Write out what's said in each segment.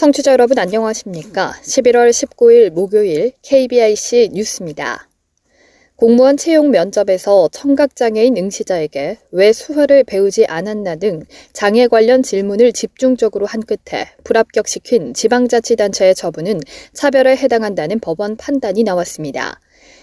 청취자 여러분 안녕하십니까? 11월 19일 목요일 KBIC 뉴스입니다. 공무원 채용 면접에서 청각장애인 응시자에게 왜 수화를 배우지 않았나 등 장애 관련 질문을 집중적으로 한 끝에 불합격시킨 지방자치단체의 처분은 차별에 해당한다는 법원 판단이 나왔습니다.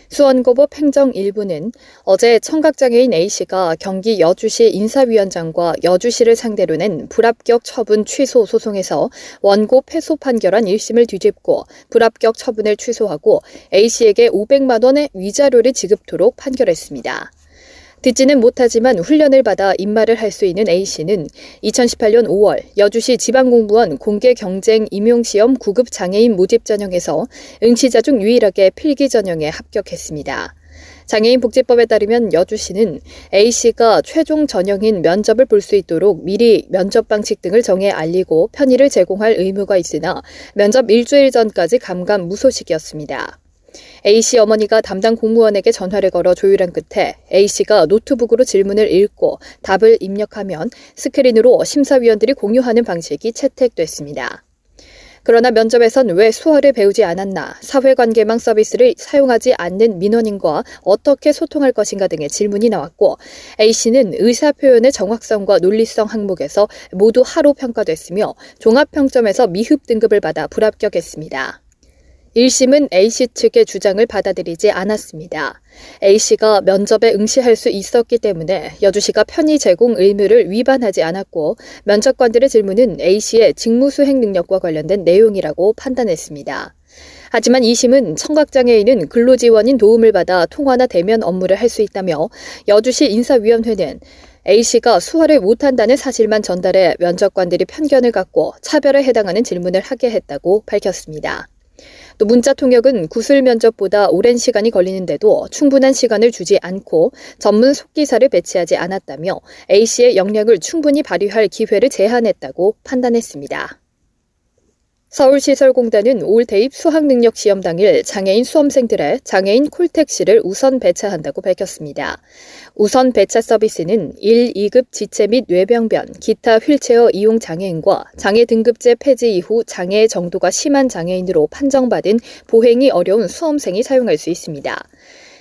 수원고법 행정 1부는 어제 청각장애인 A씨가 경기 여주시 인사위원장과 여주시를 상대로 낸 불합격 처분 취소 소송에서 원고 패소 판결한 1심을 뒤집고 불합격 처분을 취소하고 A씨에게 500만 원의 위자료를 지급토록 판결했습니다. 듣지는 못하지만 훈련을 받아 입말을 할 수 있는 A씨는 2018년 5월 여주시 지방공무원 공개경쟁 임용시험 9급 장애인 모집 전형에서 응시자 중 유일하게 필기 전형에 합격했습니다. 장애인 복지법에 따르면 여주시는 A씨가 최종 전형인 면접을 볼 수 있도록 미리 면접 방식 등을 정해 알리고 편의를 제공할 의무가 있으나 면접 일주일 전까지 감감 무소식이었습니다. A씨 어머니가 담당 공무원에게 전화를 걸어 조율한 끝에 A씨가 노트북으로 질문을 읽고 답을 입력하면 스크린으로 심사위원들이 공유하는 방식이 채택됐습니다. 그러나 면접에선 왜 수어를 배우지 않았나, 사회관계망 서비스를 사용하지 않는 민원인과 어떻게 소통할 것인가 등의 질문이 나왔고, A씨는 의사표현의 정확성과 논리성 항목에서 모두 하로 평가됐으며 종합평점에서 미흡 등급을 받아 불합격했습니다. 1심은 A씨 측의 주장을 받아들이지 않았습니다. A씨가 면접에 응시할 수 있었기 때문에 여주시가 편의 제공 의무를 위반하지 않았고 면접관들의 질문은 A씨의 직무 수행 능력과 관련된 내용이라고 판단했습니다. 하지만 2심은 청각장애인은 근로지원인 도움을 받아 통화나 대면 업무를 할 수 있다며 여주시 인사위원회는 A씨가 수화를 못한다는 사실만 전달해 면접관들이 편견을 갖고 차별에 해당하는 질문을 하게 했다고 밝혔습니다. 또 문자 통역은 구술 면접보다 오랜 시간이 걸리는데도 충분한 시간을 주지 않고 전문 속기사를 배치하지 않았다며 A씨의 역량을 충분히 발휘할 기회를 제한했다고 판단했습니다. 서울시설공단은 올 대입 수학능력 시험 당일 장애인 수험생들의 장애인 콜택시를 우선 배차한다고 밝혔습니다. 우선 배차 서비스는 1, 2급 지체 및 뇌병변, 기타 휠체어 이용 장애인과 장애 등급제 폐지 이후 장애의 정도가 심한 장애인으로 판정받은 보행이 어려운 수험생이 사용할 수 있습니다.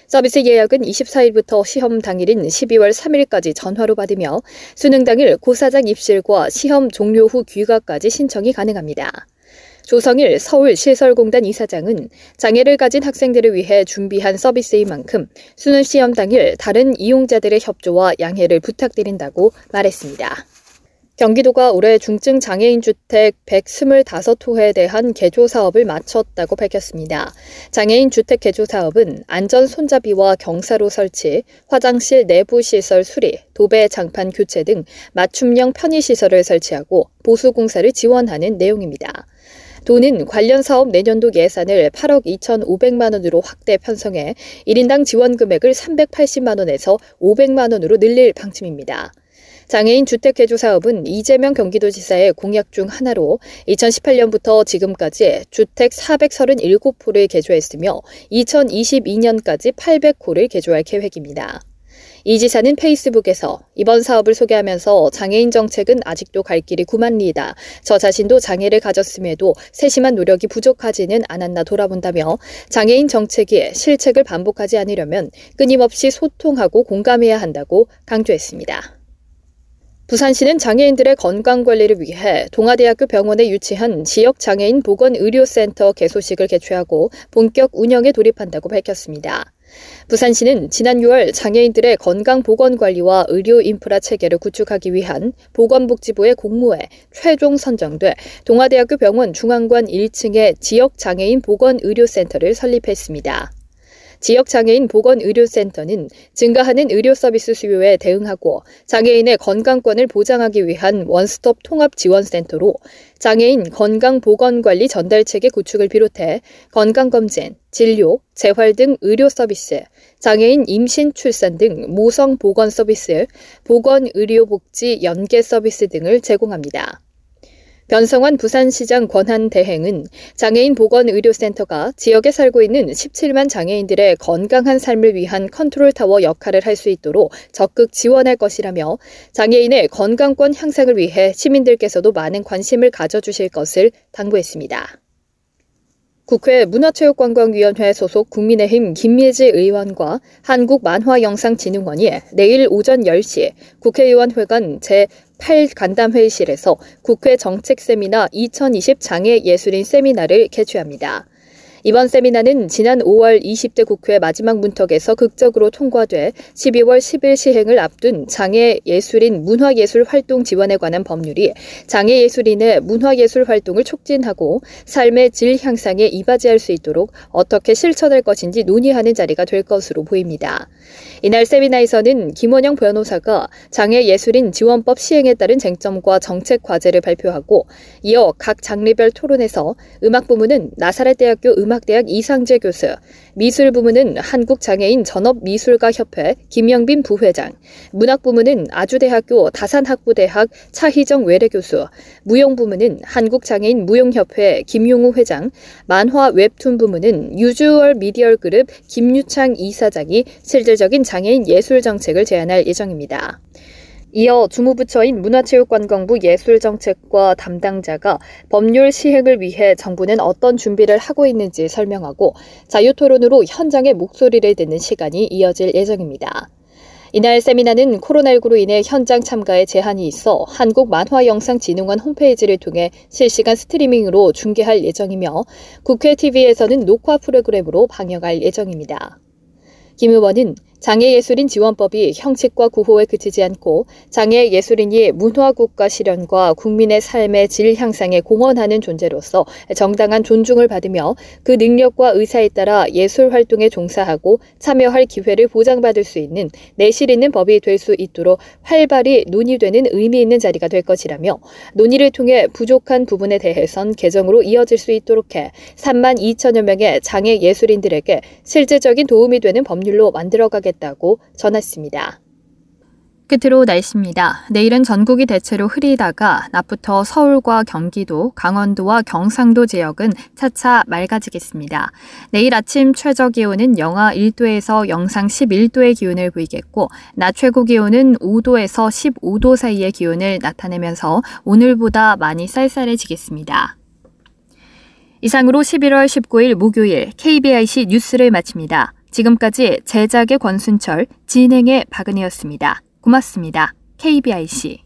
서비스 예약은 24일부터 시험 당일인 12월 3일까지 전화로 받으며 수능 당일 고사장 입실과 시험 종료 후 귀가까지 신청이 가능합니다. 조성일 서울시설공단 이사장은 장애를 가진 학생들을 위해 준비한 서비스인 만큼 수능 시험 당일 다른 이용자들의 협조와 양해를 부탁드린다고 말했습니다. 경기도가 올해 중증 장애인 주택 125호에 대한 개조 사업을 마쳤다고 밝혔습니다. 장애인 주택 개조 사업은 안전 손잡이와 경사로 설치, 화장실 내부 시설 수리, 도배 장판 교체 등 맞춤형 편의 시설을 설치하고 보수 공사를 지원하는 내용입니다. 도는 관련 사업 내년도 예산을 8억 2,500만 원으로 확대 편성해 1인당 지원 금액을 380만 원에서 500만 원으로 늘릴 방침입니다. 장애인 주택 개조 사업은 이재명 경기도지사의 공약 중 하나로 2018년부터 지금까지 주택 437호를 개조했으며 2022년까지 800호를 개조할 계획입니다. 이 지사는 페이스북에서 이번 사업을 소개하면서 장애인 정책은 아직도 갈 길이 구만리다. 저 자신도 장애를 가졌음에도 세심한 노력이 부족하지는 않았나 돌아본다며 장애인 정책이 실책을 반복하지 않으려면 끊임없이 소통하고 공감해야 한다고 강조했습니다. 부산시는 장애인들의 건강 관리를 위해 동아대학교 병원에 유치한 지역 장애인 보건 의료센터 개소식을 개최하고 본격 운영에 돌입한다고 밝혔습니다. 부산시는 지난 6월 장애인들의 건강 보건 관리와 의료 인프라 체계를 구축하기 위한 보건복지부의 공모에 최종 선정돼 동아대학교 병원 중앙관 1층에 지역 장애인 보건 의료센터를 설립했습니다. 지역장애인 보건의료센터는 증가하는 의료 서비스 수요에 대응하고 장애인의 건강권을 보장하기 위한 원스톱 통합 지원센터로 장애인 건강보건관리 전달체계 구축을 비롯해 건강검진, 진료, 재활 등 의료 서비스, 장애인 임신 출산 등 모성 보건 서비스, 보건 의료 복지 연계 서비스 등을 제공합니다. 변성환 부산시장 권한 대행은 장애인 보건의료센터가 지역에 살고 있는 17만 장애인들의 건강한 삶을 위한 컨트롤타워 역할을 할 수 있도록 적극 지원할 것이라며 장애인의 건강권 향상을 위해 시민들께서도 많은 관심을 가져주실 것을 당부했습니다. 국회 문화체육관광위원회 소속 국민의힘 김예지 의원과 한국만화영상진흥원이 내일 오전 10시 국회의원 회관 제8간담회의실에서 국회 정책 세미나 2020 장애 예술인 세미나를 개최합니다. 이번 세미나는 지난 5월 20대 국회 마지막 문턱에서 극적으로 통과돼 12월 10일 시행을 앞둔 장애 예술인 문화예술 활동 지원에 관한 법률이 장애 예술인의 문화예술 활동을 촉진하고 삶의 질 향상에 이바지할 수 있도록 어떻게 실천할 것인지 논의하는 자리가 될 것으로 보입니다. 이날 세미나에서는 김원영 변호사가 장애 예술인 지원법 시행에 따른 쟁점과 정책 과제를 발표하고 이어 각 장르별 토론에서 음악 부문은 나사렛 대학교 음악 음악대학 이상재 교수, 미술 부문은 한국장애인 전업미술가협회 김영빈 부회장, 문학 부문은 아주대학교 다산학부대학 차희정 외래교수, 무용 부문은 한국장애인 무용협회 김용우 회장, 만화 웹툰 부문은 유주얼 미디얼 그룹 김유창 이사장이 실질적인 장애인 예술 정책을 제안할 예정입니다. 이어 주무부처인 문화체육관광부 예술정책과 담당자가 법률 시행을 위해 정부는 어떤 준비를 하고 있는지 설명하고 자유토론으로 현장의 목소리를 듣는 시간이 이어질 예정입니다. 이날 세미나는 코로나19로 인해 현장 참가에 제한이 있어 한국만화영상진흥원 홈페이지를 통해 실시간 스트리밍으로 중계할 예정이며 국회 TV에서는 녹화 프로그램으로 방영할 예정입니다. 김 의원은 장애예술인 지원법이 형식과 구호에 그치지 않고 장애예술인이 문화국가 실현과 국민의 삶의 질 향상에 공헌하는 존재로서 정당한 존중을 받으며 그 능력과 의사에 따라 예술 활동에 종사하고 참여할 기회를 보장받을 수 있는 내실 있는 법이 될 수 있도록 활발히 논의되는 의미 있는 자리가 될 것이라며 논의를 통해 부족한 부분에 대해선 개정으로 이어질 수 있도록 해 3만 2천여 명의 장애 예술인들에게 실질적인 도움이 되는 법률로 만들어가겠다. 하겠다고 전했습니다. 끝으로 날씨입니다. 내일은 전국이 대체로 흐리다가 낮부터 서울과 경기도, 강원도와 경상도 지역은 차차 맑아지겠습니다. 내일 아침 최저 기온은 영하 1도에서 영상 11도의 기온을 보이겠고, 낮 최고 기온은 5도에서 15도 사이의 기온을 나타내면서 오늘보다 많이 쌀쌀해지겠습니다. 이상으로 11월 19일 목요일 KBIC 뉴스를 마칩니다. 지금까지 제작의 권순철, 진행의 박은혜였습니다. 고맙습니다. KBIC